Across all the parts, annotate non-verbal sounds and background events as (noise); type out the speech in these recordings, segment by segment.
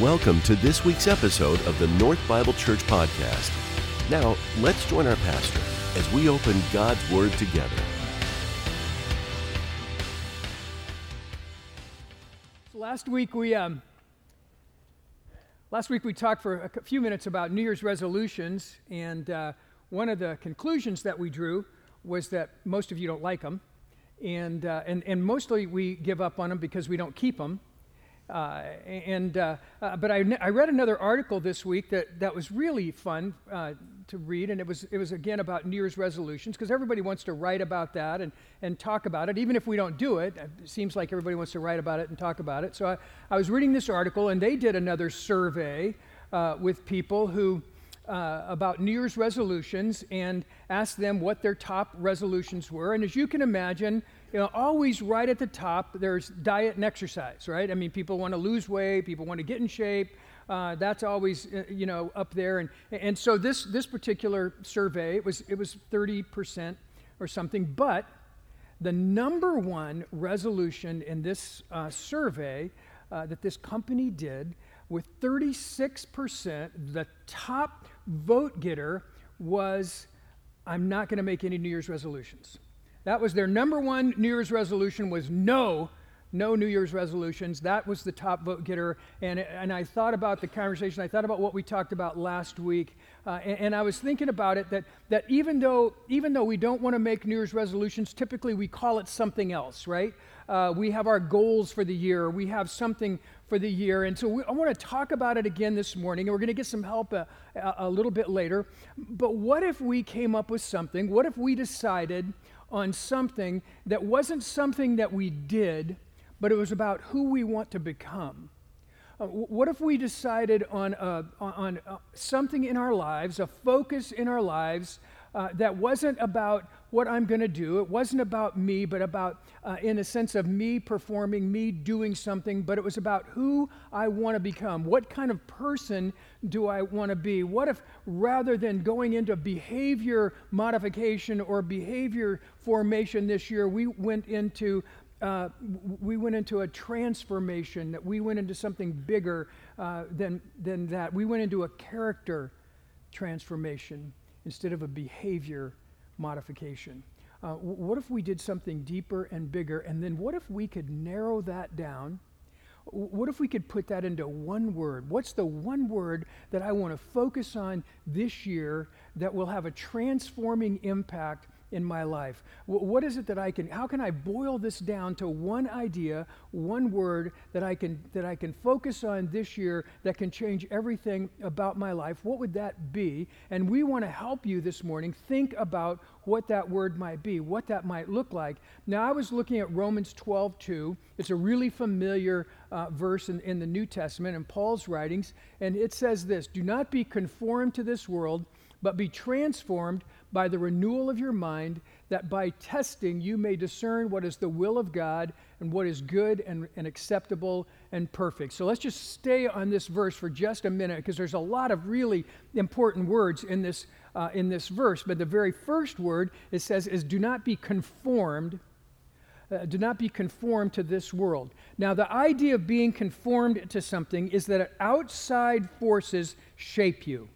Welcome to this week's episode of the North Bible Church Podcast. Now, let's join our pastor as we open God's Word together. So last week we um, last week we talked for a few minutes about New Year's resolutions, and uh, one of the conclusions that we drew was that most of you don't like them, and uh, and and mostly we give up on them because we don't keep them. Uh, and uh, uh, but I, I read another article this week that, that was really fun uh, to read, and it was it was again about New Year's resolutions because everybody wants to write about that and, and talk about it, even if we don't do it. It seems like everybody wants to write about it and talk about it. So I, I was reading this article, and they did another survey uh, with people who. Uh, about New Year's resolutions and asked them what their top resolutions were. And as you can imagine, you know, always right at the top, there's diet and exercise, right? I mean, people want to lose weight, people want to get in shape. Uh, that's always, uh, you know, up there. And, and so this, this particular survey, it was, it was 30% or something. But the number one resolution in this uh, survey uh, that this company did, with 36%, the top vote getter was I'm not going to make any New Year's resolutions. That was their number one New Year's resolution was no, no New Year's resolutions. That was the top vote getter. And, and I thought about the conversation. I thought about what we talked about last week. Uh, and, and, I was thinking about it that, that even, though, even though we don't want to make New Year's resolutions, typically we call it something else, right? Uh, we have our goals for the year. We have something for the year. And so we, I want to talk about it again this morning, and we're going to get some help a, a, a little bit later. But what if we came up with something? What if we decided on something that wasn't something that we did, but it was about who we want to become. Uh, what if we decided on, a, on a, something in our lives, a focus in our lives uh, that wasn't about what I'm going to do. It wasn't about me, but about, uh, in a sense of me performing, me doing something, but it was about who I want to become. What kind of person do I want to be? What if rather than going into behavior modification or behavior formation this year, we went into uh, we went into a transformation, that we went into something bigger uh, than, than that. We went into a character transformation instead of a behavior modification. Uh, what if we did something deeper and bigger? And then what if we could narrow that down? What if we could put that into one word? What's the one word that I want to focus on this year that will have a transforming impact in my life? What is it that I can, how can I boil this down to one idea, one word that I can, that I can focus on this year that can change everything about my life? What would that be? And we want to help you this morning think about what that word might be, what that might look like. Now, I was looking at Romans 12, 2. It's a really familiar uh, verse in, in the New Testament in Paul's writings, and it says this Do not be conformed to this world, but be transformed by the renewal of your mind, that by testing you may discern what is the will of God and what is good and, and acceptable and perfect. So let's just stay on this verse for just a minute because there's a lot of really important words in this, uh, in this verse. But the very first word it says is do not be conformed. Uh, do not be conformed to this world. Now, the idea of being conformed to something is that outside forces shape you.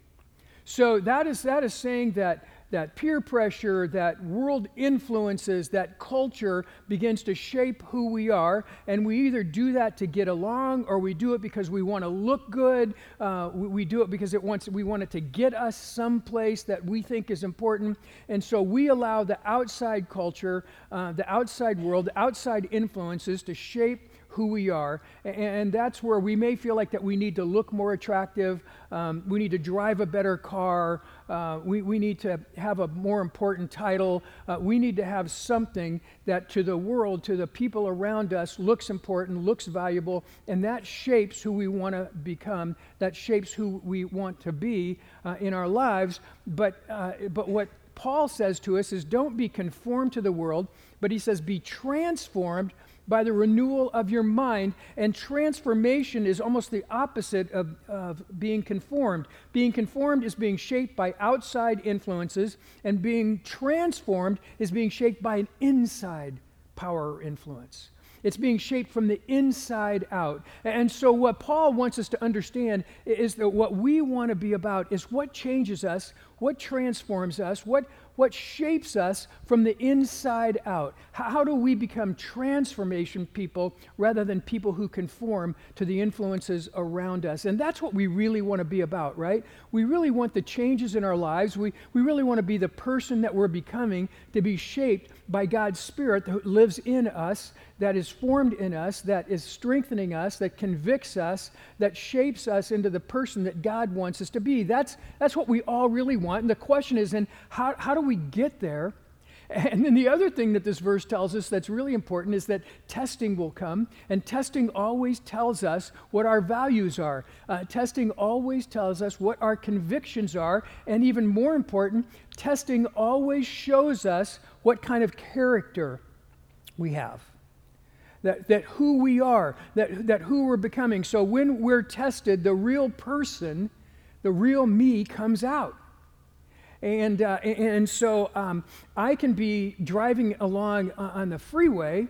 So that is, that is saying that that peer pressure, that world influences, that culture begins to shape who we are. And we either do that to get along or we do it because we want to look good. Uh, we, we, do it because it wants, we want it to get us someplace that we think is important. And so we allow the outside culture, uh, the outside world, the outside influences to shape who we are. And that's where we may feel like that we need to look more attractive, um, we need to drive a better car, uh, we, we need to have a more important title, uh, we need to have something that to the world, to the people around us, looks important, looks valuable, and that shapes who we want to become, that shapes who we want to be uh, in our lives. But, uh, but what Paul says to us is don't be conformed to the world, but he says be transformed by the renewal of your mind. And transformation is almost the opposite of, of being conformed. Being conformed is being shaped by outside influences, and being transformed is being shaped by an inside power or influence. It's being shaped from the inside out. And so, what Paul wants us to understand is that what we want to be about is what changes us, what transforms us, what, what shapes us from the inside out. How do we become transformation people rather than people who conform to the influences around us? And that's what we really want to be about, right? We really want the changes in our lives. We, we really want to be the person that we're becoming to be shaped by God's Spirit that lives in us, that is formed in us, that is strengthening us, that convicts us, that shapes us into the person that God wants us to be. That's, that's what we all really want. And the question is, then, how, how do we get there? (laughs) And then the other thing that this verse tells us that's really important is that testing will come, and testing always tells us what our values are. Uh, testing always tells us what our convictions are, and even more important, testing always shows us what kind of character we have. That, that who we are, that, that who we're becoming. So when we're tested, the real person, the real me comes out. And, uh, and so um, I can be driving along on the freeway,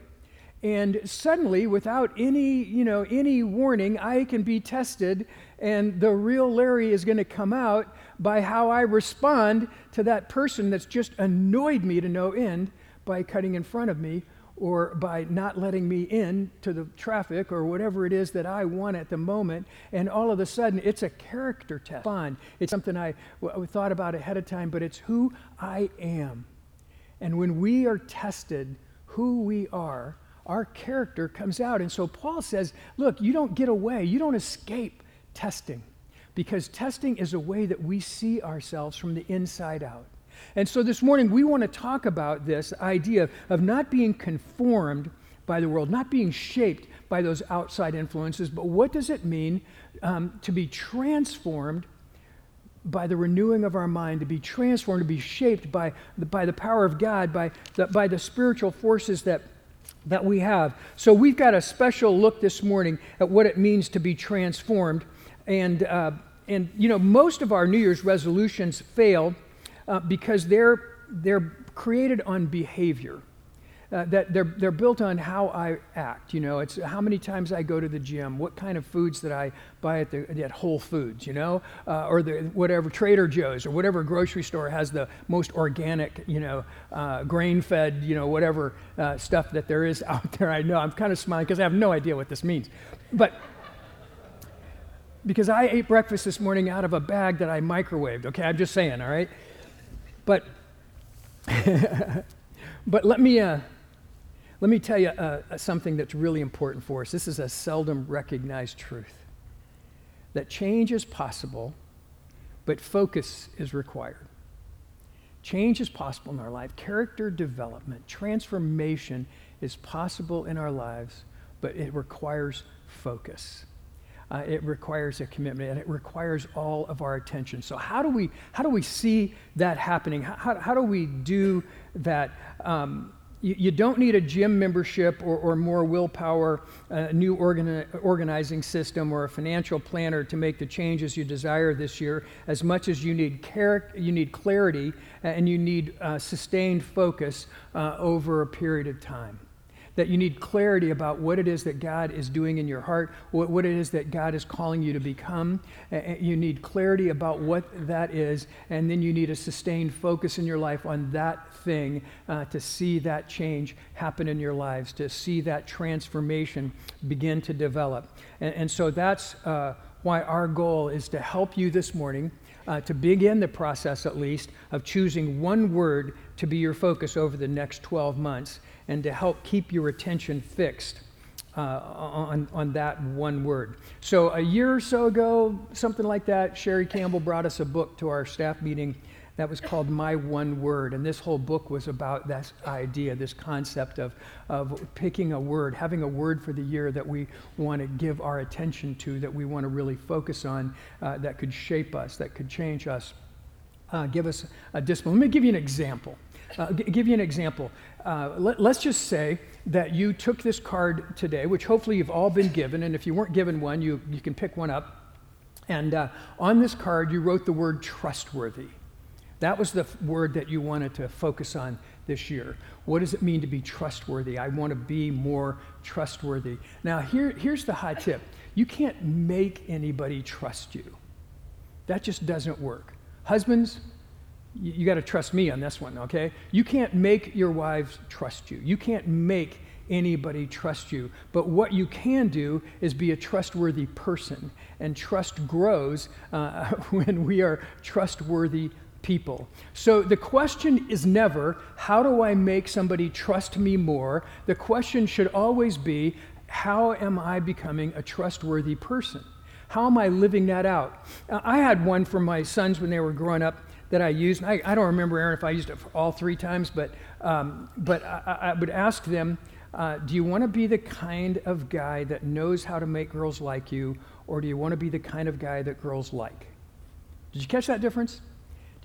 and suddenly, without any, you know, any warning, I can be tested, and the real Larry is going to come out by how I respond to that person that's just annoyed me to no end by cutting in front of me or by not letting me in to the traffic or whatever it is that I want at the moment. And all of a sudden, it's a character test. It's something I w- thought about ahead of time, but it's who I am. And when we are tested, who we are, our character comes out. And so Paul says, look, you don't get away, you don't escape testing, because testing is a way that we see ourselves from the inside out. And so this morning, we want to talk about this idea of not being conformed by the world, not being shaped by those outside influences, but what does it mean um, to be transformed by the renewing of our mind, to be transformed, to be shaped by the, by the power of God, by the, by the spiritual forces that, that we have. So we've got a special look this morning at what it means to be transformed. And, uh, and you know, most of our New Year's resolutions fail uh, because they're, they're created on behavior. Uh, that they're, they're built on how I act. You know, it's how many times I go to the gym, what kind of foods that I buy at, the, at Whole Foods, you know, uh, or the, whatever Trader Joe's or whatever grocery store has the most organic, you know, uh, grain fed, you know, whatever uh, stuff that there is (laughs) out there. I know I'm kind of smiling because I have no idea what this means. But because I ate breakfast this morning out of a bag that I microwaved, okay? I'm just saying, all right? But, (laughs) but let me, uh, let me tell you uh, uh, something that's really important for us. This is a seldom recognized truth that change is possible, but focus is required. Change is possible in our life. Character development, transformation is possible in our lives, but it requires focus uh, it requires a commitment and it requires all of our attention. So, how do we, how do we see that happening? How, how do we do that? Um, you, you, don't need a gym membership or, or more willpower, a new organi- organizing system, or a financial planner to make the changes you desire this year, as much as you need, char- you need clarity and you need uh, sustained focus uh, over a period of time that you need clarity about what it is that God is doing in your heart, what, what it is that God is calling you to become. you need clarity about what that is, and then you need a sustained focus in your life on that thing uh, to see that change happen in your lives, to see that transformation begin to develop. And, and so that's uh, why our goal is to help you this morning. Uh, to begin the process, at least, of choosing one word to be your focus over the next 12 months and to help keep your attention fixed uh, on, on that one word. So, a year or so ago, something like that, Sherry Campbell brought us a book to our staff meeting that was called My One Word. And this whole book was about this idea, this concept of, of picking a word, having a word for the year that we want to give our attention to, that we want to really focus on, uh, that could shape us, that could change us, uh, give us a discipline. Let me give you an example. Uh, g- give you an example. Uh, let, us just say that you took this card today, which hopefully you've all been given, and if you weren't given one, you, you can pick one up. And uh, on this card, you wrote the word trustworthy. That was the f- word that you wanted to focus on this year? What does it mean to be trustworthy? I want to be more trustworthy. Now, here, here's the hot tip you can't make anybody trust you, that just doesn't work. Husbands, you, got to trust me on this one, okay? You can't make your wives trust you. You can't make anybody trust you. But what you can do is be a trustworthy person. And trust grows uh, (laughs) when we are trustworthy people. So the question is never, how do I make somebody trust me more? The question should always be, how am I becoming a trustworthy person? How am I living that out? Uh, I had one for my sons when they were growing up that I used. I, I don't remember, Aaron, if I used it all three times, but, um, but I, I, would ask them, uh, do you want to be the kind of guy that knows how to make girls like you, or do you want to be the kind of guy that girls like? Did you catch that difference?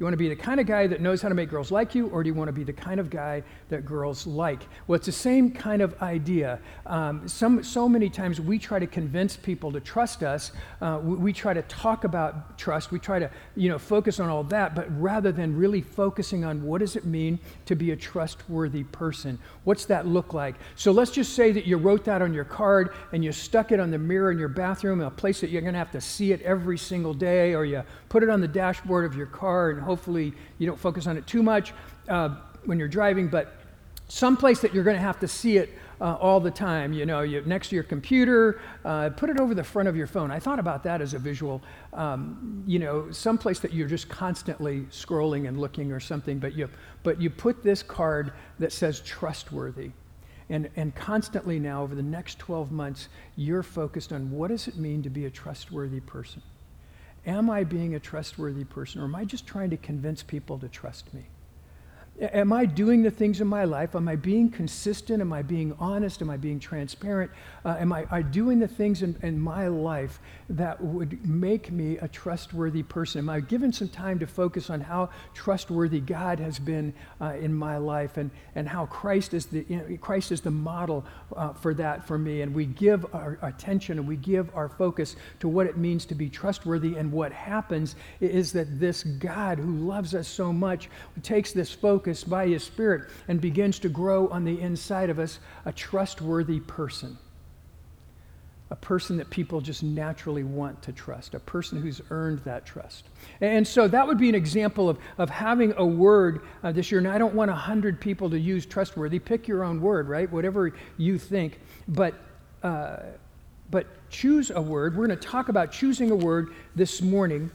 You want to be the kind of guy that knows how to make girls like you, or do you want to be the kind of guy that girls like? Well, it's the same kind of idea. Um, some, so many times we try to convince people to trust us. Uh, we, we, try to talk about trust. We try to, you know, focus on all that, but rather than really focusing on what does it mean to be a trustworthy person? What's that look like? So let's just say that you wrote that on your card and you stuck it on the mirror in your bathroom, a place that you're going to have to see it every single day, or you put it on the dashboard of your car and hopefully you don't focus on it too much uh, when you're driving, but someplace that you're going to have to see it uh, all the time. You know, you, next to your computer, uh, put it over the front of your phone. I thought about that as a visual. Um, you know, someplace that you're just constantly scrolling and looking or something, but you, but you put this card that says trustworthy. And, and constantly now, over the next 12 months, you're focused on what does it mean to be a trustworthy person? Am I being a trustworthy person or am I just trying to convince people to trust me? Am I doing the things in my life? Am I being consistent? Am I being honest? Am I being transparent? Uh, am I, I doing the things in, in my life that would make me a trustworthy person? Am I given some time to focus on how trustworthy God has been uh, in my life and, and how Christ is the, you know, Christ is the model uh, for that for me? And we give our attention and we give our focus to what it means to be trustworthy. And what happens is that this God who loves us so much takes this focus by His Spirit and begins to grow on the inside of us a trustworthy person. A person that people just naturally want to trust, a person who's earned that trust. And so that would be an example of, of having a word uh, this year. And I don't want 100 people to use trustworthy. Pick your own word, right? Whatever you think. But, uh, but choose a word. We're going to talk about choosing a word this morning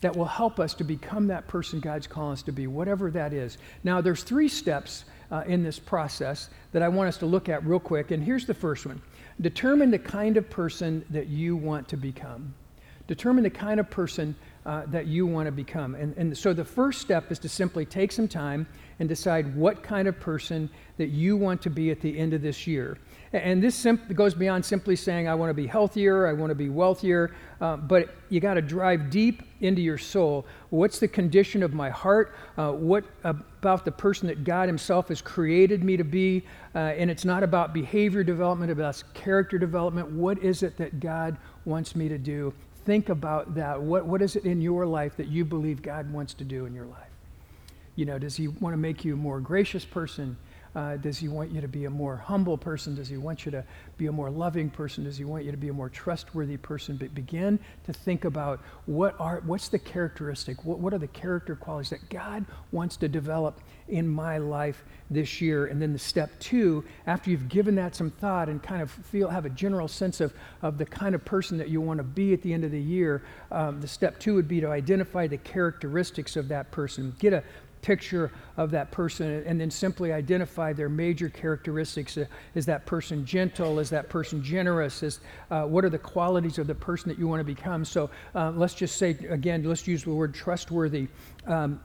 that will help us to become that person God's calling us to be, whatever that is. Now, there's three steps uh, in this process that I want us to look at real quick. And here's the first one determine the kind of person that you want to become. Determine the kind of person uh, that you want to become. And, and so the first step is to simply take some time and decide what kind of person that you want to be at the end of this year. And this simp- goes beyond simply saying, I want to be healthier, I want to be wealthier, uh, but you got to drive deep into your soul. What's the condition of my heart? Uh, what about the person that God Himself has created me to be? Uh, and it's not about behavior development, about character development. What is it that God wants me to do? Think about that. What, what is it in your life that you believe God wants to do in your life? You know, does He want to make you a more gracious person? Uh, does he want you to be a more humble person? Does he want you to be a more loving person? Does he want you to be a more trustworthy person? But begin to think about what are what's the characteristic? What, what are the character qualities that God wants to develop in my life this year? And then the step two, after you've given that some thought and kind of feel have a general sense of, of the kind of person that you want to be at the end of the year, um, the step two would be to identify the characteristics of that person. Get a picture of that person and then simply identify their major characteristics. Uh, is that person gentle? Is that person generous? Is, uh, what are the qualities of the person that you want to become? So uh, let's just say, again, let's use the word trustworthy. Um,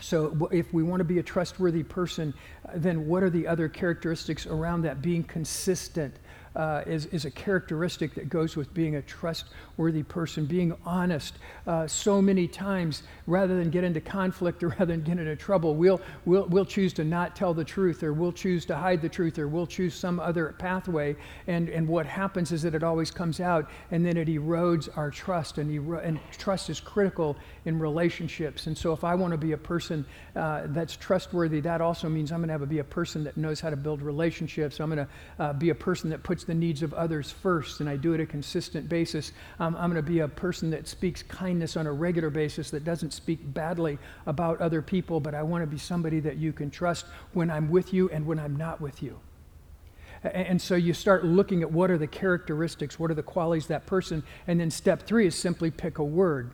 so, if we want to be a trustworthy person, uh, then what are the other characteristics around that? Being consistent, uh, is, is a characteristic that goes with being a trustworthy person, being honest. Uh, so many times, rather than get into conflict or (laughs) rather than get into trouble, we'll, we'll, we'll choose to not tell the truth or we'll choose to hide the truth or we'll choose some other pathway. And, and what happens is that it always comes out and then it erodes our trust. And, ero- and trust is critical in relationships. And so if I want to be a person uh, that's trustworthy, that also means I'm going to have to be a person that knows how to build relationships. I'm going to uh, be a person that puts the needs of others first, and I do it a consistent basis. Um, I'm going to be a person that speaks kindness on a regular basis, that doesn't speak badly about other people, but I want to be somebody that you can trust when I'm with you and when I'm not with you. And so you start looking at what are the characteristics, what are the qualities that person, and then step three is simply pick a word.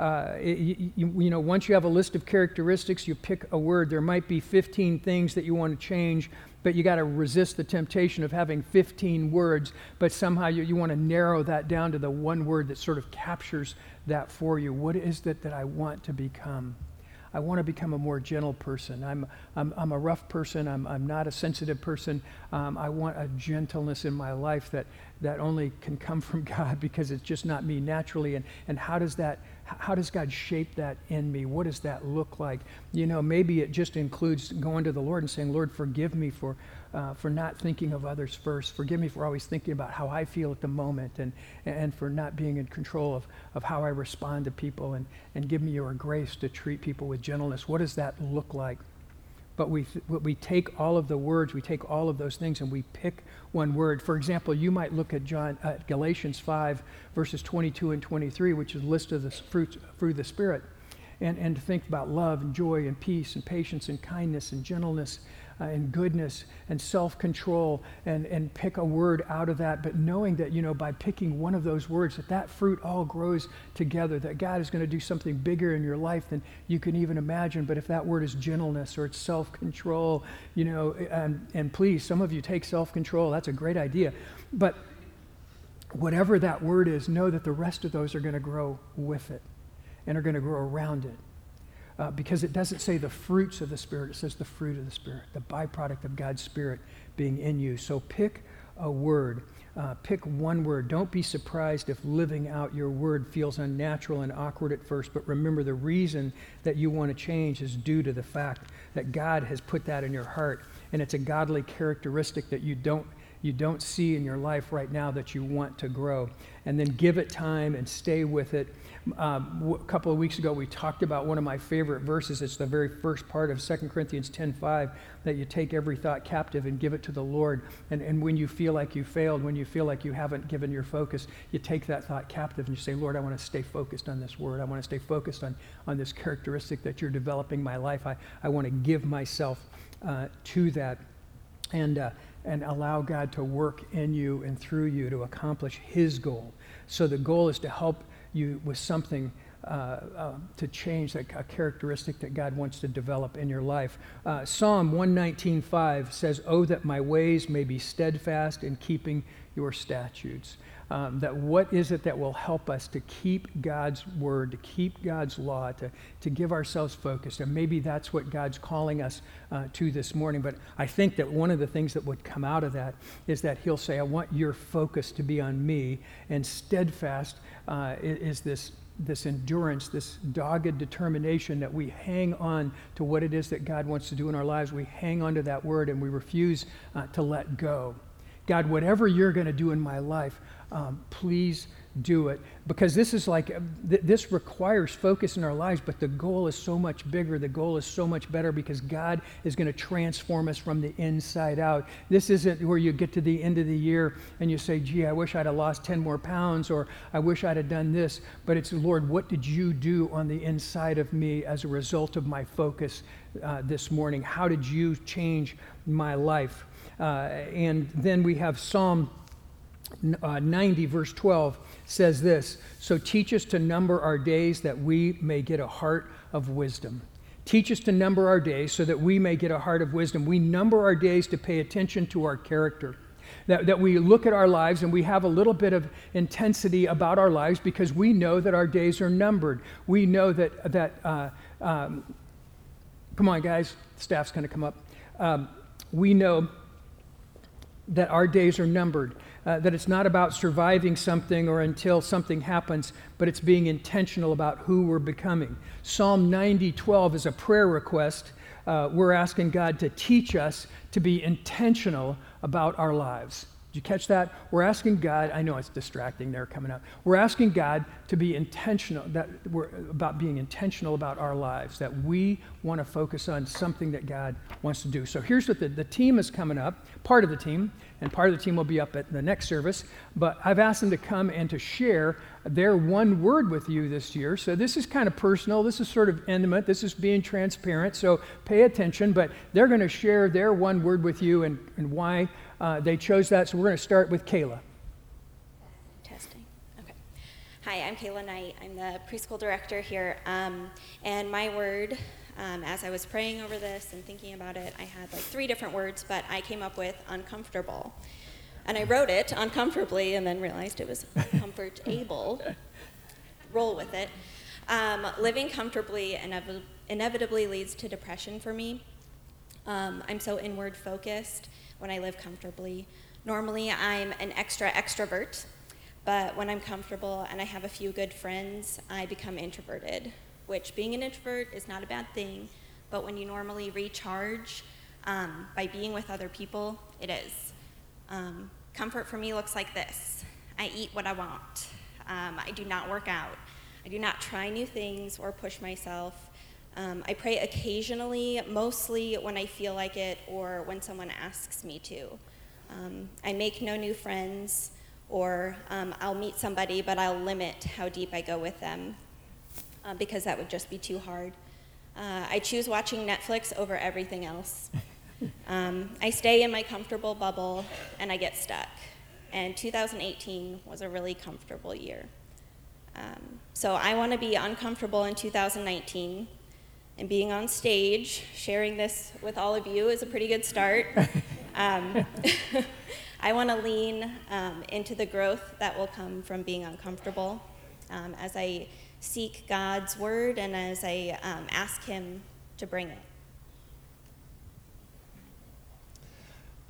Uh, you, you, know, once you have a list of characteristics, you pick a word. There might be 15 things that you want to change, but you got to resist the temptation of having 15 words, but somehow you, you want to narrow that down to the one word that sort of captures that for you. What is it that I want to become? I want to become a more gentle person. I'm, I'm, I'm a rough person. I'm, I'm not a sensitive person. Um, I want a gentleness in my life that, that only can come from (laughs) God because it's just not me naturally. And, and how does that how does God shape that in me? What does that look like? You know, maybe it just includes going to the Lord and saying, Lord, forgive me for, uh, for not thinking of others first. Forgive me for always thinking about how I feel at the moment and, and for not being in control of, of how I respond to people. And, and give me your grace to treat people with gentleness. What does that look like? but we, we take all of the words, we take all of those things, and we pick one word. For example, you might look at John, uh, Galatians 5, verses 22 and 23, which is a list of the fruits fruit of the Spirit, and, and think about love and joy and peace and patience and kindness and gentleness uh, and goodness and self control and, and pick a word out of that, but knowing that, you know, by picking one of those words, that that fruit all grows together, that God is going to do something bigger in your life than you can even imagine. But if that word is gentleness or it's self control, you know, and, and please, some of you take self control, that's a great idea. But whatever that word is, know that the rest of those are going to grow with it and are going to grow around it uh, because it doesn't say the fruits of the Spirit, it says the fruit of the Spirit, the byproduct of God's Spirit being in you. So pick a word. Uh, pick one word. Don't be surprised if living out your word feels unnatural and awkward at first, but remember the reason that you want to change is due to the fact that God has put that in your heart, and it's a godly characteristic that you don't you don't see in your life right now that you want to grow. And then give it time and stay with it um, a couple of weeks ago, we talked about one of my favorite verses. It's the very first part of 2 Corinthians 10:5 that you take every thought captive and give it to the Lord. And, and when you feel like you failed, when you feel like you haven't given your focus, you take that thought captive and you say, Lord, I want to stay focused on this word. I want to stay focused on, on this characteristic that you're developing my life. I, I want to give myself uh, to that. And, uh, and allow God to work in you and through you to accomplish His goal. So the goal is to help you with something uh, uh, to change that a characteristic that God wants to develop in your life. Uh, Psalm 119.5 says, "Oh, that my ways may be steadfast in keeping your statutes." Um, that what is it that will help us to keep God's word, to keep God's law, to, to give ourselves focused? And maybe that's what God's calling us uh, to this morning. But I think that one of the things that would come out of that is that He'll say, I want your focus to be on me, and steadfast uh, is this this endurance, this dogged determination that we hang on to what it is that God wants to do in our lives. We hang on to that word and we refuse uh, to let go. God, whatever you're going to do in my life, um, please do it. Because this is like th- this requires focus in our lives but the goal is so much bigger. The goal is so much better because god is going to transform us from the inside out. This isn't where you get to the end of the year and you say gee i wish i'd have lost 10 more pounds or i wish i'd have done this. But it's lord what did you do on the inside of me as a result of my focus uh, this morning? How did you change my life and then we have psalm uh, 90, verse 12, says this So teach us to number our days that we may get a heart of wisdom. Teach us to number our days so that we may get a heart of wisdom. We number our days to pay attention to our character. That, that we look at our lives and we have a little bit of intensity about our lives because we know that our days are numbered. We know that, that uh, um, come on, guys, staff's going to come up. Um, we know that our days are numbered, uh, that it's not about surviving something or until something happens, but it's being intentional about who we're becoming. Psalm 90 12 is a prayer request. Uh, we're asking God to teach us to be intentional about our lives. Did you catch that? We're asking God, I know it's distracting there coming up. We're asking God to be intentional, that we're about being intentional about our lives, that we want to focus on something that God wants to do. So here's what the, the team is coming up, part of the team, and part of the team will be up at the next service. But I've asked them to come and to share their one word with you this year. So this is kind of personal. This is sort of intimate. This is being transparent. So pay attention. But they're going to share their one word with you and, and why uh, they chose that. So we're going to start with Kayla. Testing. Okay. Hi, I'm Kayla Knight. I'm the preschool director here. Um, and my word, um, as I was praying over this and thinking about it, I had like three different words, but I came up with uncomfortable. And I wrote it uncomfortably and then realized it was comfortable. Roll with it. Um, living comfortably inev- inevitably leads to depression for me. Um, I'm so inward focused when I live comfortably. Normally, I'm an extra extrovert, but when I'm comfortable and I have a few good friends, I become introverted, which being an introvert is not a bad thing, but when you normally recharge um, by being with other people, it is. Um, comfort for me looks like this I eat what I want, um, I do not work out, I do not try new things or push myself. Um, I pray occasionally, mostly when I feel like it or when someone asks me to. Um, I make no new friends, or um, I'll meet somebody, but I'll limit how deep I go with them uh, because that would just be too hard. Uh, I choose watching Netflix over everything else. (laughs) Um, I stay in my comfortable bubble and I get stuck. And 2018 was a really comfortable year. Um, so I want to be uncomfortable in 2019 and being on stage, sharing this with all of you is a pretty good start. (laughs) Um, (laughs) I want to lean um, into the growth that will come from being uncomfortable um, as I seek God's word and as I um, ask Him to bring it.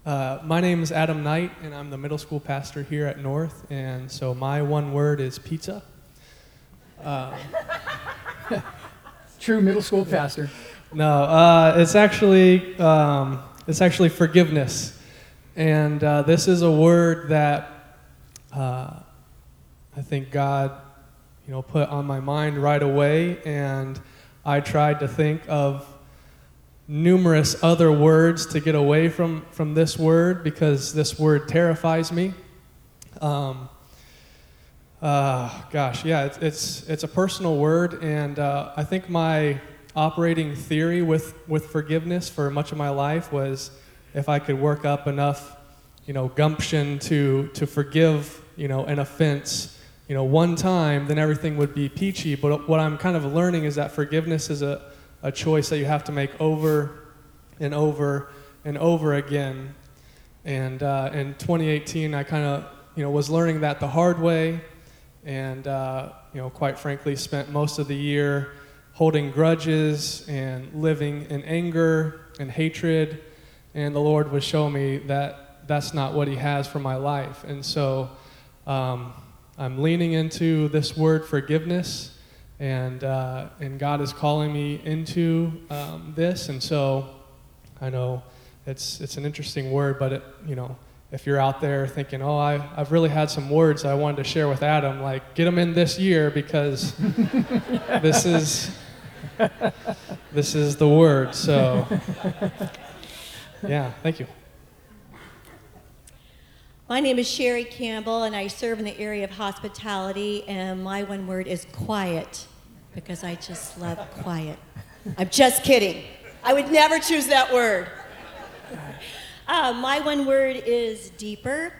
Uh, my name is Adam Knight, and I'm the middle school pastor here at North. And so my one word is pizza. (laughs) True middle school pastor. No, uh, it's actually um, it's actually forgiveness, and uh, this is a word that uh, I think God, you know, put on my mind right away, and I tried to think of numerous other words to get away from from this word because this word terrifies me. Um, uh, gosh, yeah, it's, it's, it's a personal word, and uh, I think my operating theory with with forgiveness for much of my life was if I could work up enough, you know, gumption to to forgive, you know, an offense, you know, one time, then everything would be peachy. But what I'm kind of learning is that forgiveness is a a choice that you have to make over and over and over again. And uh, in 2018, I kind of, you know, was learning that the hard way and uh, you know, quite frankly, spent most of the year holding grudges and living in anger and hatred. And the Lord would show me that that's not what He has for my life. And so um, I'm leaning into this word forgiveness, and uh, and God is calling me into um, this. And so I know it's it's an interesting word, but it you know if you're out there thinking, oh, I, I've really had some words I wanted to share with Adam, like get them in this year because (laughs) this is this is the word. So (laughs) yeah, thank you. My name is Sherry Campbell, and I serve in the area of hospitality. And my one word is quiet, because I just love quiet. I'm just kidding. I would never choose that word. Uh, my one word is deeper.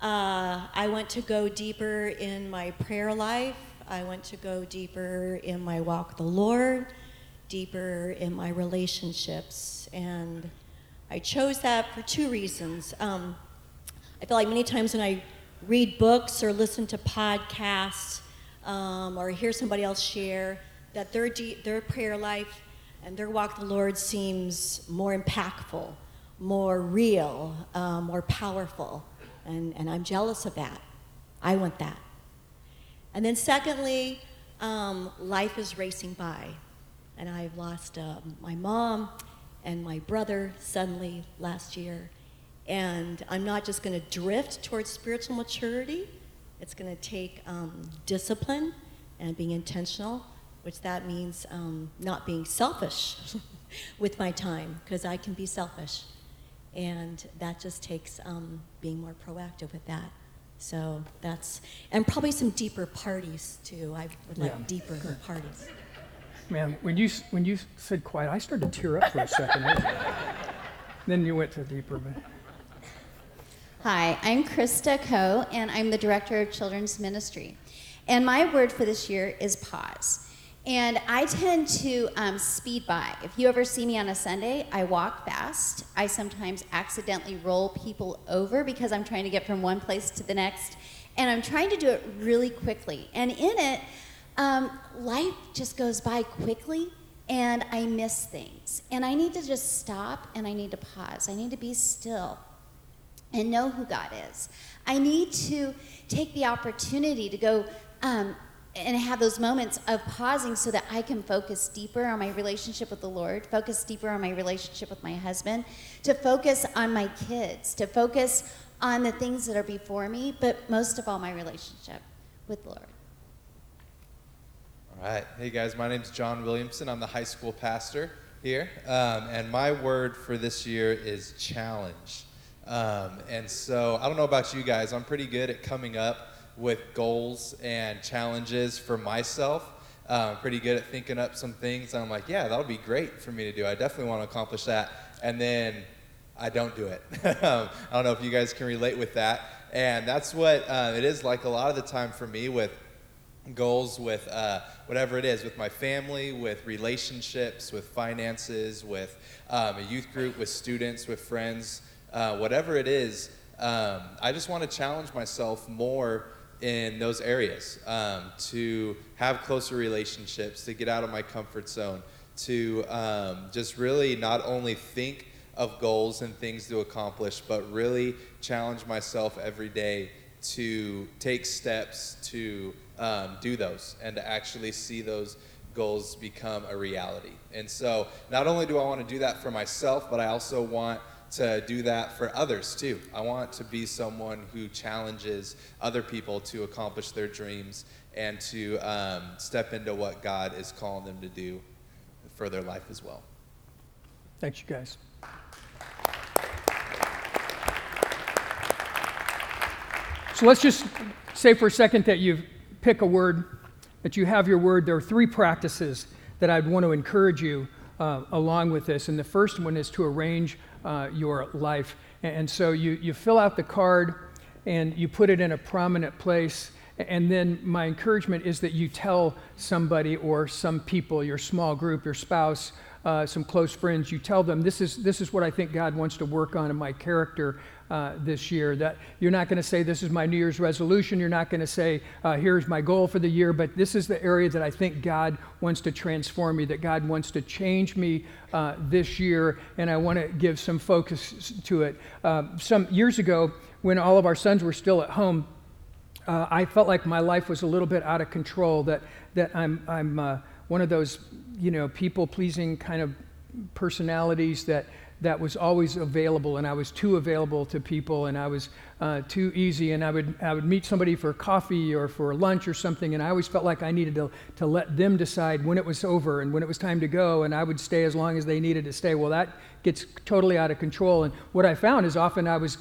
Uh, I want to go deeper in my prayer life. I want to go deeper in my walk with the Lord, deeper in my relationships. And I chose that for two reasons. Um, I feel like many times when I read books or listen to podcasts um, or hear somebody else share, that their, de- their prayer life and their walk with the Lord seems more impactful more real, uh, more powerful. And, and I'm jealous of that. I want that. And then, secondly, um, life is racing by. And I've lost uh, my mom and my brother suddenly last year. And I'm not just going to drift towards spiritual maturity, it's going to take um, discipline and being intentional, which that means um, not being selfish (laughs) with my time, because I can be selfish. And that just takes um, being more proactive with that. So that's, and probably some deeper parties too. I would like Yeah. deeper parties. Man, when you, when you said quiet, I started to tear up for a second. then you went to deeper. But Hi, I'm Krista Coe, and I'm the Director of Children's Ministry. And my word for this year is pause. And I tend to um, speed by. If you ever see me on a Sunday, I walk fast. I sometimes accidentally roll people over because I'm trying to get from one place to the next. And I'm trying to do it really quickly. And in it, um, life just goes by quickly, and I miss things. And I need to just stop and I need to pause. I need to be still and know who God is. I need to take the opportunity to go um, and have those moments of pausing so that I can focus deeper on my relationship with the Lord, focus deeper on my relationship with my husband, to focus on my kids, to focus on the things that are before me, but most of all, my relationship with the Lord. All right. Hey, guys, my name is John Williamson. I'm the high school pastor here. Um, and my word for this year is challenge. Um, and so I don't know about you guys, I'm pretty good at coming up with goals and challenges for myself. Um, pretty good at thinking up some things. I'm like, yeah, that would be great for me to do. I definitely want to accomplish that. And then I don't do it. (laughs) Um, I don't know if you guys can relate with that. And that's what uh, it is like a lot of the time for me with goals with uh, whatever it is with my family with relationships with finances with um, a youth group with students with friends uh, whatever it is um, i just want to challenge myself more in those areas um, to have closer relationships to get out of my comfort zone to um, just really not only think of goals and things to accomplish but really challenge myself every day to take steps to um, do those and to actually see those goals become a reality. And so, not only do I want to do that for myself, but I also want to do that for others too. I want to be someone who challenges other people to accomplish their dreams and to um, step into what God is calling them to do for their life as well. thanks, you guys. So let's just say for a second that you pick a word, that you have your word. There are three practices that I'd want to encourage you uh, along with this. And the first one is to arrange uh, your life. And so you, you fill out the card and you put it in a prominent place. And then my encouragement is that you tell somebody or some people, your small group, your spouse, uh, some close friends, you tell them this is this is what I think God wants to work on in my character uh, this year. That you're not going to say this is my New Year's resolution. You're not going to say uh, here's my goal for the year. But this is the area that I think God wants to transform me. That God wants to change me uh, this year, and I want to give some focus to it. Uh, some years ago, when all of our sons were still at home uh, I felt like my life was a little bit out of control. That that I'm I'm uh, one of those you know people pleasing kind of personalities that that was always available, and I was too available to people, and I was uh, too easy, and I would I would meet somebody for coffee or for lunch or something, and I always felt like I needed to to let them decide when it was over and when it was time to go, and I would stay as long as they needed to stay. Well, that gets totally out of control. And what I found is often I was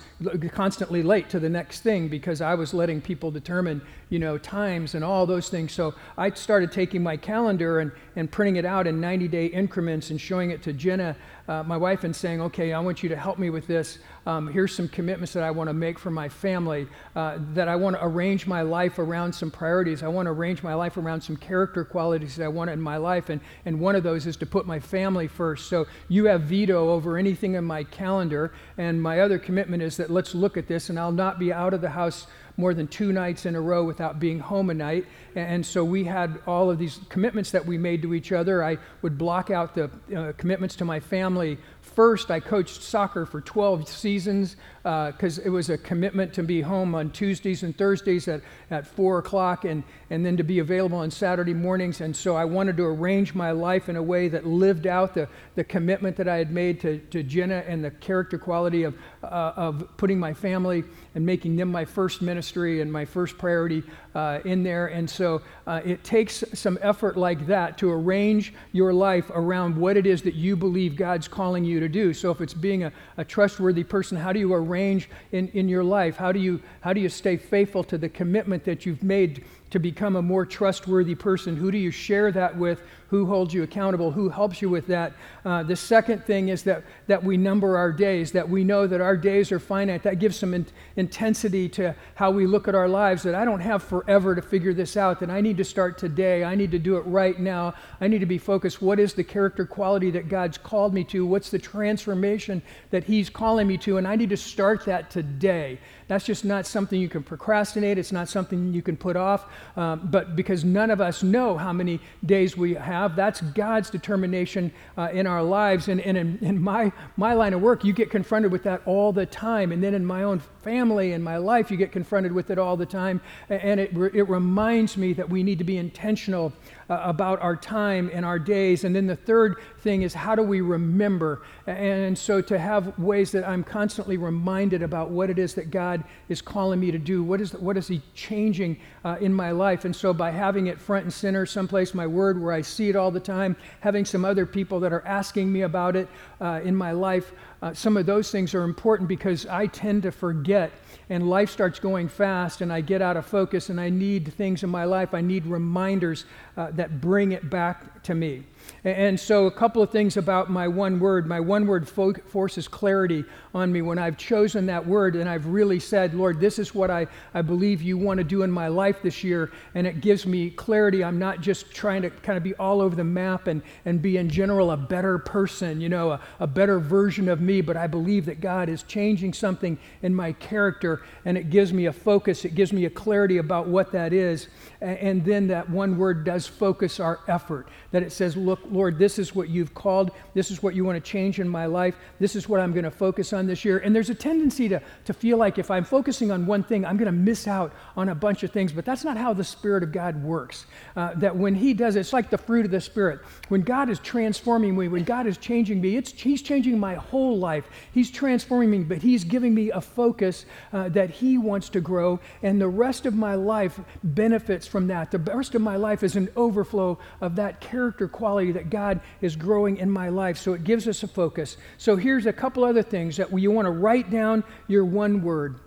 constantly late to the next thing because I was letting people determine, you know, times and all those things. So I started taking my calendar and, and printing it out in 90 day increments and showing it to Jenna, uh, my wife, and saying, okay, I want you to help me with this. Um, here's some commitments that I want to make for my family, uh, that I want to arrange my life around some priorities. I want to arrange my life around some character qualities that I want in my life. And, and one of those is to put my family first. So you have veto over anything in my calendar. And my other commitment is that let's look at this, and I'll not be out of the house more than two nights in a row without being home a night. And so we had all of these commitments that we made to each other. I would block out the uh, commitments to my family first. I coached soccer for 12 seasons because uh, it was a commitment to be home on Tuesdays and Thursdays at, at 4 o'clock and, and then to be available on Saturday mornings. And so I wanted to arrange my life in a way that lived out the, the commitment that I had made to, to Jenna and the character quality of, uh, of putting my family and making them my first ministry and my first priority uh, in there. And so uh, it takes some effort like that to arrange your life around what it is that you believe God's calling you to do. So if it's being a, a trustworthy person, how do you arrange in, in your life? How do, you, how do you stay faithful to the commitment that you've made to become a more trustworthy person? Who do you share that with? Who holds you accountable? Who helps you with that? Uh, the second thing is that, that we number our days, that we know that our days are finite. That gives some in, intensity to how we look at our lives, that I don't have forever to figure this out, that I need to start today. I need to do it right now. I need to be focused. What is the character quality that God's called me to? What's the transformation that He's calling me to? And I need to start that today. That's just not something you can procrastinate. It's not something you can put off. Um, but because none of us know how many days we have, that's God's determination uh, in our lives. And, and in, in, my, my line of work, you get confronted with that all the time. And then in my own family and my life, you get confronted with it all the time. And it, it reminds me that we need to be intentional uh, about our time and our days. And then the third thing is how do we remember? And so to have ways that I'm constantly reminded about what it is that God is calling me to do, what is, what is He changing uh, in my life? And so by having it front and center, someplace my word where I see it all the time, having some other people that are asking me about it uh, in my life, uh, some of those things are important because I tend to forget and life starts going fast and I get out of focus and I need things in my life. I need reminders uh, that bring it back to me. And so, a couple of things about my one word. My one word fo- forces clarity on me when I've chosen that word and I've really said, Lord, this is what I, I believe you want to do in my life this year. And it gives me clarity. I'm not just trying to kind of be all over the map and, and be, in general, a better person, you know, a, a better version of me, but I believe that God is changing something in my character and it gives me a focus. It gives me a clarity about what that is. And, and then that one word does focus our effort, that it says, Look, Lord, this is what you've called. This is what you want to change in my life. This is what I'm going to focus on this year. And there's a tendency to, to feel like if I'm focusing on one thing, I'm going to miss out on a bunch of things. But that's not how the Spirit of God works. Uh, that when He does, it's like the fruit of the Spirit. When God is transforming me, when God is changing me, it's, He's changing my whole life. He's transforming me, but He's giving me a focus uh, that He wants to grow. And the rest of my life benefits from that. The rest of my life is an overflow of that character quality that God is growing in my life. So it gives us a focus. So here's a couple other things that you want to write down your one word.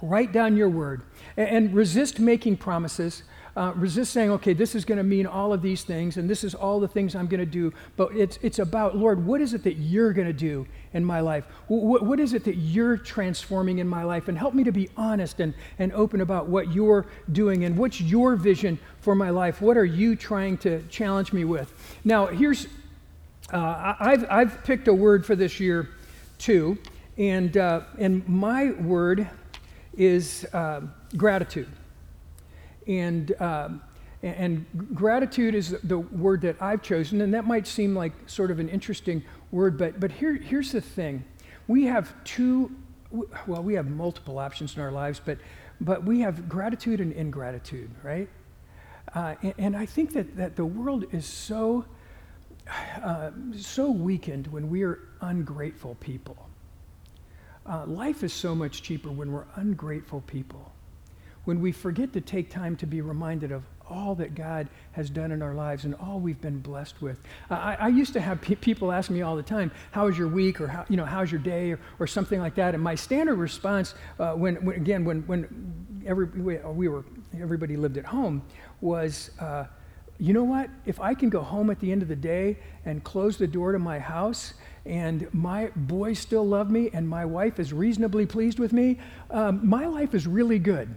Write down your word and, and resist making promises. Uh, resist saying, okay, this is going to mean all of these things, and this is all the things I'm going to do. But it's, it's about, Lord, what is it that you're going to do in my life? What, what is it that you're transforming in my life? And help me to be honest and, and open about what you're doing and what's your vision for my life. What are you trying to challenge me with? Now, here's, uh, I've, I've picked a word for this year too, and, uh, and my word is uh, gratitude. And, um, and gratitude is the word that I've chosen, and that might seem like sort of an interesting word, but, but here, here's the thing. We have two, well, we have multiple options in our lives, but, but we have gratitude and ingratitude, right? Uh, and, and, I think that, that the world is so, uh, so weakened when we are ungrateful people. Uh, life is so much cheaper when we're ungrateful people when we forget to take time to be reminded of all that God has done in our lives and all we've been blessed with. I, I used to have pe- people ask me all the time, "How was your week?" or "How you know how's your day?" or, or something like that. And my standard response, uh, when, when, again when when every we, we, were everybody lived at home, was. Uh, you know what? If I can go home at the end of the day and close the door to my house and my boys still love me and my wife is reasonably pleased with me, um, my life is really good.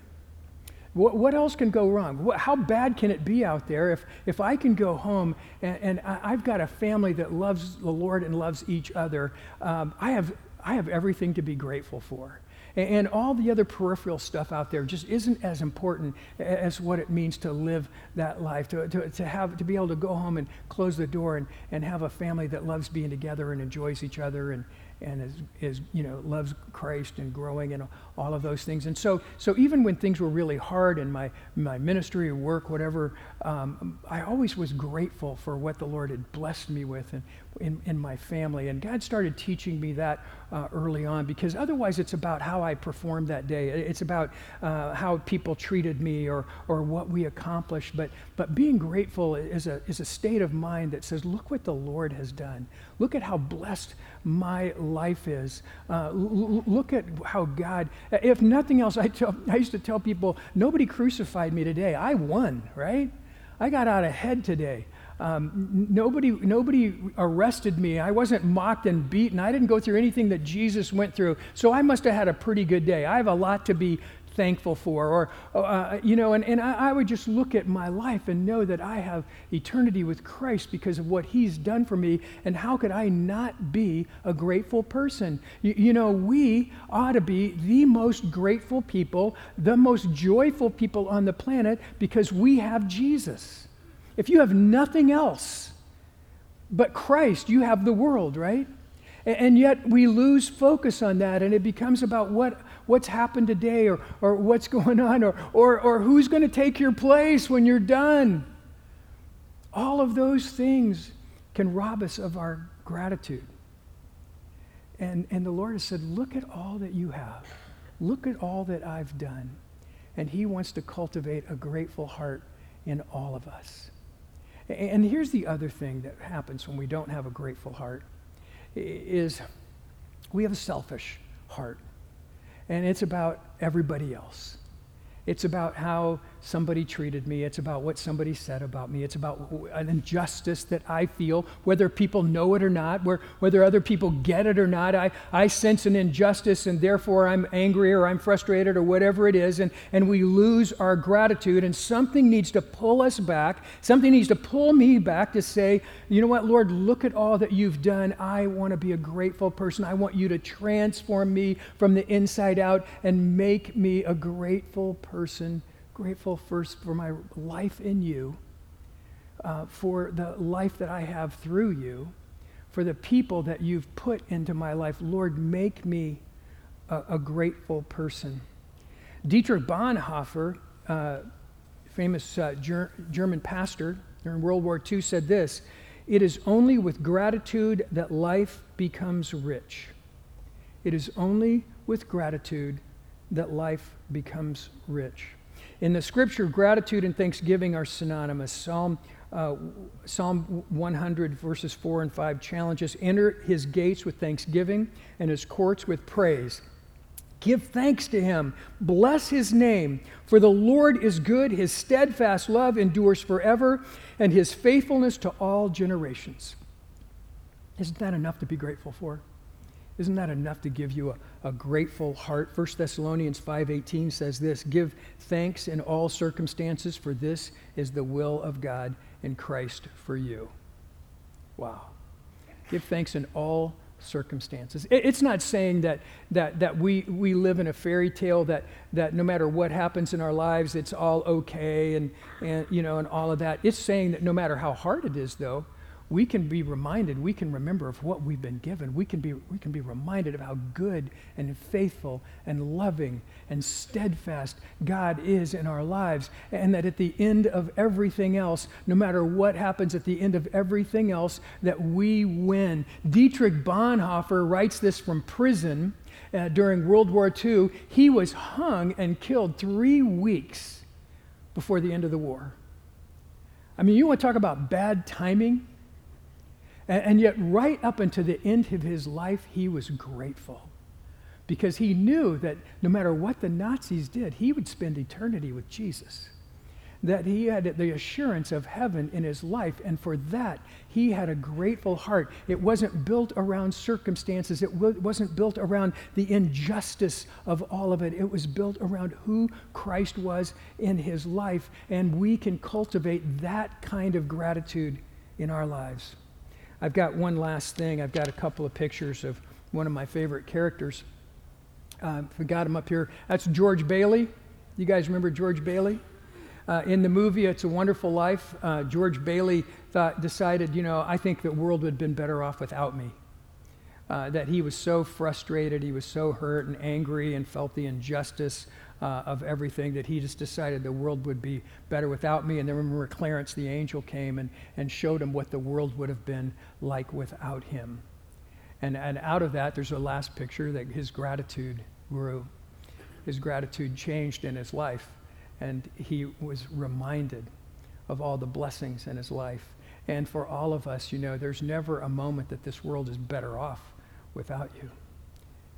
What, what else can go wrong? What, how bad can it be out there if, if I can go home and, and I, have got a family that loves the Lord and loves each other? Um, I, have, I have everything to be grateful for. And, all the other peripheral stuff out there just isn't as important as what it means to live that life, to, to, to, have, to be able to go home and close the door and, and have a family that loves being together and enjoys each other and, and is, is you know loves Christ and growing and all of those things. And so so even when things were really hard in my my ministry or work, whatever, um, I always was grateful for what the Lord had blessed me with and in, in my family. And God started teaching me that uh, early on because otherwise it's about how I performed that day. It's about uh, how people treated me or or what we accomplished. But but being grateful is a is a state of mind that says, look what the Lord has done. Look at how blessed my life is. Uh, l- look at how God, if nothing else, I, tell, I used to tell people, nobody crucified me today. I won, right? I got out ahead today. Um, nobody, nobody arrested me. I wasn't mocked and beaten. I didn't go through anything that Jesus went through. So I must have had a pretty good day. I have a lot to be thankful for. Or, uh, you know, and, and I, I, would just look at my life and know that I have eternity with Christ because of what He's done for me. And how could I not be a grateful person? You, you know, we ought to be the most grateful people, the most joyful people on the planet because we have Jesus. If you have nothing else but Christ, you have the world, right? And yet we lose focus on that, and it becomes about what what's happened today or, or what's (laughs) going on or, or, or who's going to take your place when you're done. All of those things can rob us of our gratitude. And, and the Lord has said, Look at all that you have. Look at all that I've done. And He wants to cultivate a grateful heart in all of us. And here's the other thing that happens when we don't have a grateful heart is we have a selfish heart and it's about everybody else. It's about how somebody treated me. It's about what somebody said about me. It's about an injustice that I feel, whether people know it or not, where, whether other people get it or not. I, I sense an injustice and therefore I'm angry or I'm frustrated or whatever it is, and, and we lose our gratitude. And something needs to pull us back. Something needs to pull me back to say, you know what, Lord, look at all that you've done. I want to be a grateful person. I want you to transform me from the inside out and make me a grateful person grateful first for my life in you, uh, for the life that I have through you, for the people that you've put into my life. Lord, make me a, a grateful person. Dietrich Bonhoeffer, uh, famous uh, ger- German pastor during World War II, said this It is only with gratitude that life becomes rich. It is only with gratitude that life becomes rich. In the scripture, gratitude and thanksgiving are synonymous. Psalm, uh, Psalm 100, verses 4 and 5 challenges enter his gates with thanksgiving and his courts with praise. Give thanks to him. Bless his name. For the Lord is good. His steadfast love endures forever, and his faithfulness to all generations. Isn't that enough to be grateful for? Isn't that enough to give you a, a grateful heart? 1 Thessalonians 5.18 says this, Give thanks in all circumstances, for this is the will of God in Christ for you. Wow. Give thanks in all circumstances. It, it's not saying that, that, that we, we live in a fairy tale that, that no matter what happens in our lives, it's all okay and, and, you know, and all of that. It's saying that no matter how hard it is, though, we can be reminded, we can remember of what we've been given. We can be, we can be reminded of how good and faithful and loving and steadfast God is in our lives. And that at the end of everything else, no matter what happens at the end of everything else, that we win. Dietrich Bonhoeffer writes this from prison uh, during World War II. He was hung and killed three weeks before the end of the war. I mean, you want to talk about bad timing? And, and yet, right up until the end of his life, he was grateful because he knew that no matter what the Nazis did, he would spend eternity with Jesus. That he had the assurance of heaven in his life, and for that, he had a grateful heart. It wasn't built around circumstances, it wasn't built around the injustice of all of it. It was built around who Christ was in his life, and we can cultivate that kind of gratitude in our lives. I've got one last thing. I've got a couple of pictures of one of my favorite characters. uh, we got him up here. That's George Bailey. You guys remember George Bailey? Uh, in the movie It's a Wonderful Life, uh, George Bailey thought, decided, you know, I think the world would have been better off without me. Uh, that he was so frustrated, he was so hurt and angry, and felt the injustice uh, of everything that he just decided the world would be better without me. And then remember, Clarence the angel came and, and showed him what the world would have been like without him. And, and out of that, there's a last picture that his gratitude grew. His gratitude changed in his life, and he was reminded of all the blessings in his life. And for all of us, you know, there's never a moment that this world is better off without you.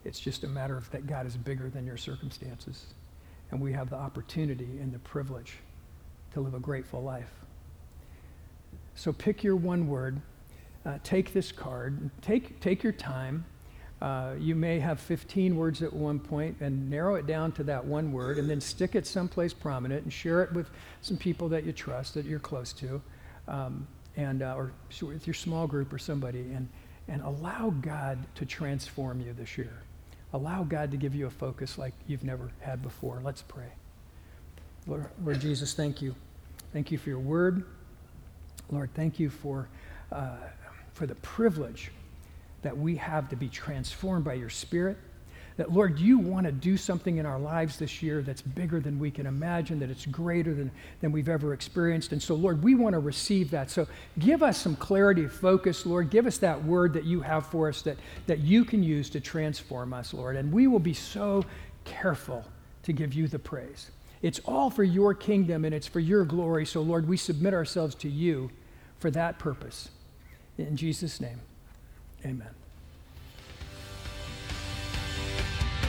It's just a matter of that God is bigger than your circumstances. And we have the opportunity and the privilege to live a grateful life. So pick your one word, uh, take this card, take, take your time. Uh, you may have 15 words at one point and narrow it down to that one word and then stick it someplace prominent and share it with some people that you trust, that you're close to, um, and, uh, or with your small group or somebody, and, and allow God to transform you this year. Allow God to give you a focus like you've never had before. Let's pray. Lord, Lord Jesus, thank you. Thank you for your word. Lord, thank you for, uh, for the privilege that we have to be transformed by your Spirit that, Lord, you want to do something in our lives this year that's bigger than we can imagine, that it's greater than, than we've ever experienced. And so, Lord, we want to receive that. So give us some clarity of focus, Lord. Give us that word that you have for us that, that you can use to transform us, Lord. And we will be so careful to give you the praise. It's all for your kingdom and it's for your glory. So, Lord, we submit ourselves to you for that purpose. In Jesus' name, amen.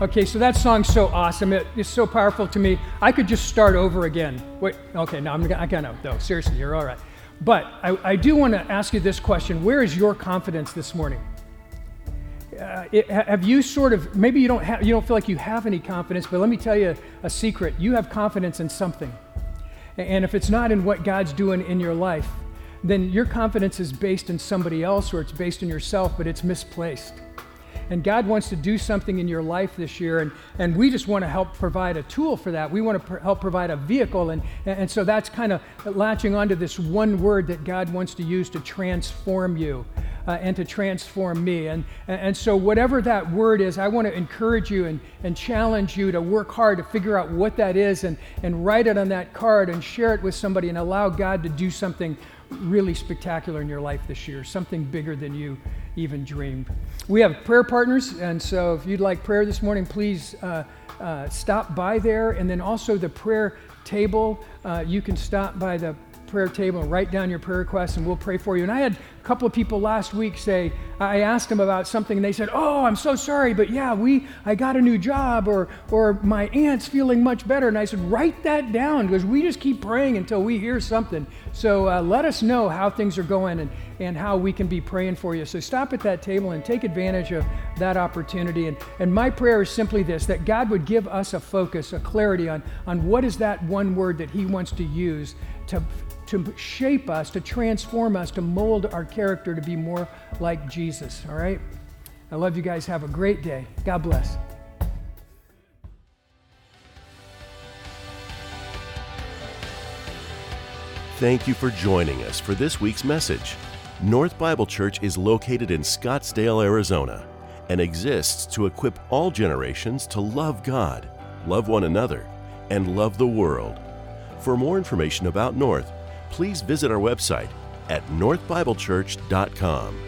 Okay, so that song's so awesome. It is so powerful to me. I could just start over again. Wait, okay, now I'm gonna, no, seriously, you're all right. But I, I do want to ask you this question Where is your confidence this morning? Uh, it, have you sort of maybe you don't have you don't feel like you have any confidence but let me tell you a secret you have confidence in something and if it's not in what god's doing in your life then your confidence is based in somebody else or it's based in yourself but it's misplaced and God wants to do something in your life this year, and, and we just want to help provide a tool for that. We want to pr- help provide a vehicle, and, and so that's kind of latching onto this one word that God wants to use to transform you. Uh, and to transform me. And, and so, whatever that word is, I want to encourage you and, and challenge you to work hard to figure out what that is and, and write it on that card and share it with somebody and allow God to do something really spectacular in your life this year, something bigger than you even dreamed. We have prayer partners, and so if you'd like prayer this morning, please uh, uh, stop by there. And then also the prayer table, uh, you can stop by the prayer table and write down your prayer requests, and we'll pray for you. And I had a couple of people last week say, I asked them about something, and they said, "Oh, I'm so sorry, but yeah, we, I got a new job, or, or my aunt's feeling much better." And I said, "Write that down, because we just keep praying until we hear something. So uh, let us know how things are going, and and how we can be praying for you. So stop at that table and take advantage of that opportunity. And, and my prayer is simply this that God would give us a focus, a clarity on, on what is that one word that He wants to use to, to shape us, to transform us, to mold our character to be more like Jesus. All right? I love you guys. Have a great day. God bless. Thank you for joining us for this week's message. North Bible Church is located in Scottsdale, Arizona, and exists to equip all generations to love God, love one another, and love the world. For more information about North, please visit our website at northbiblechurch.com.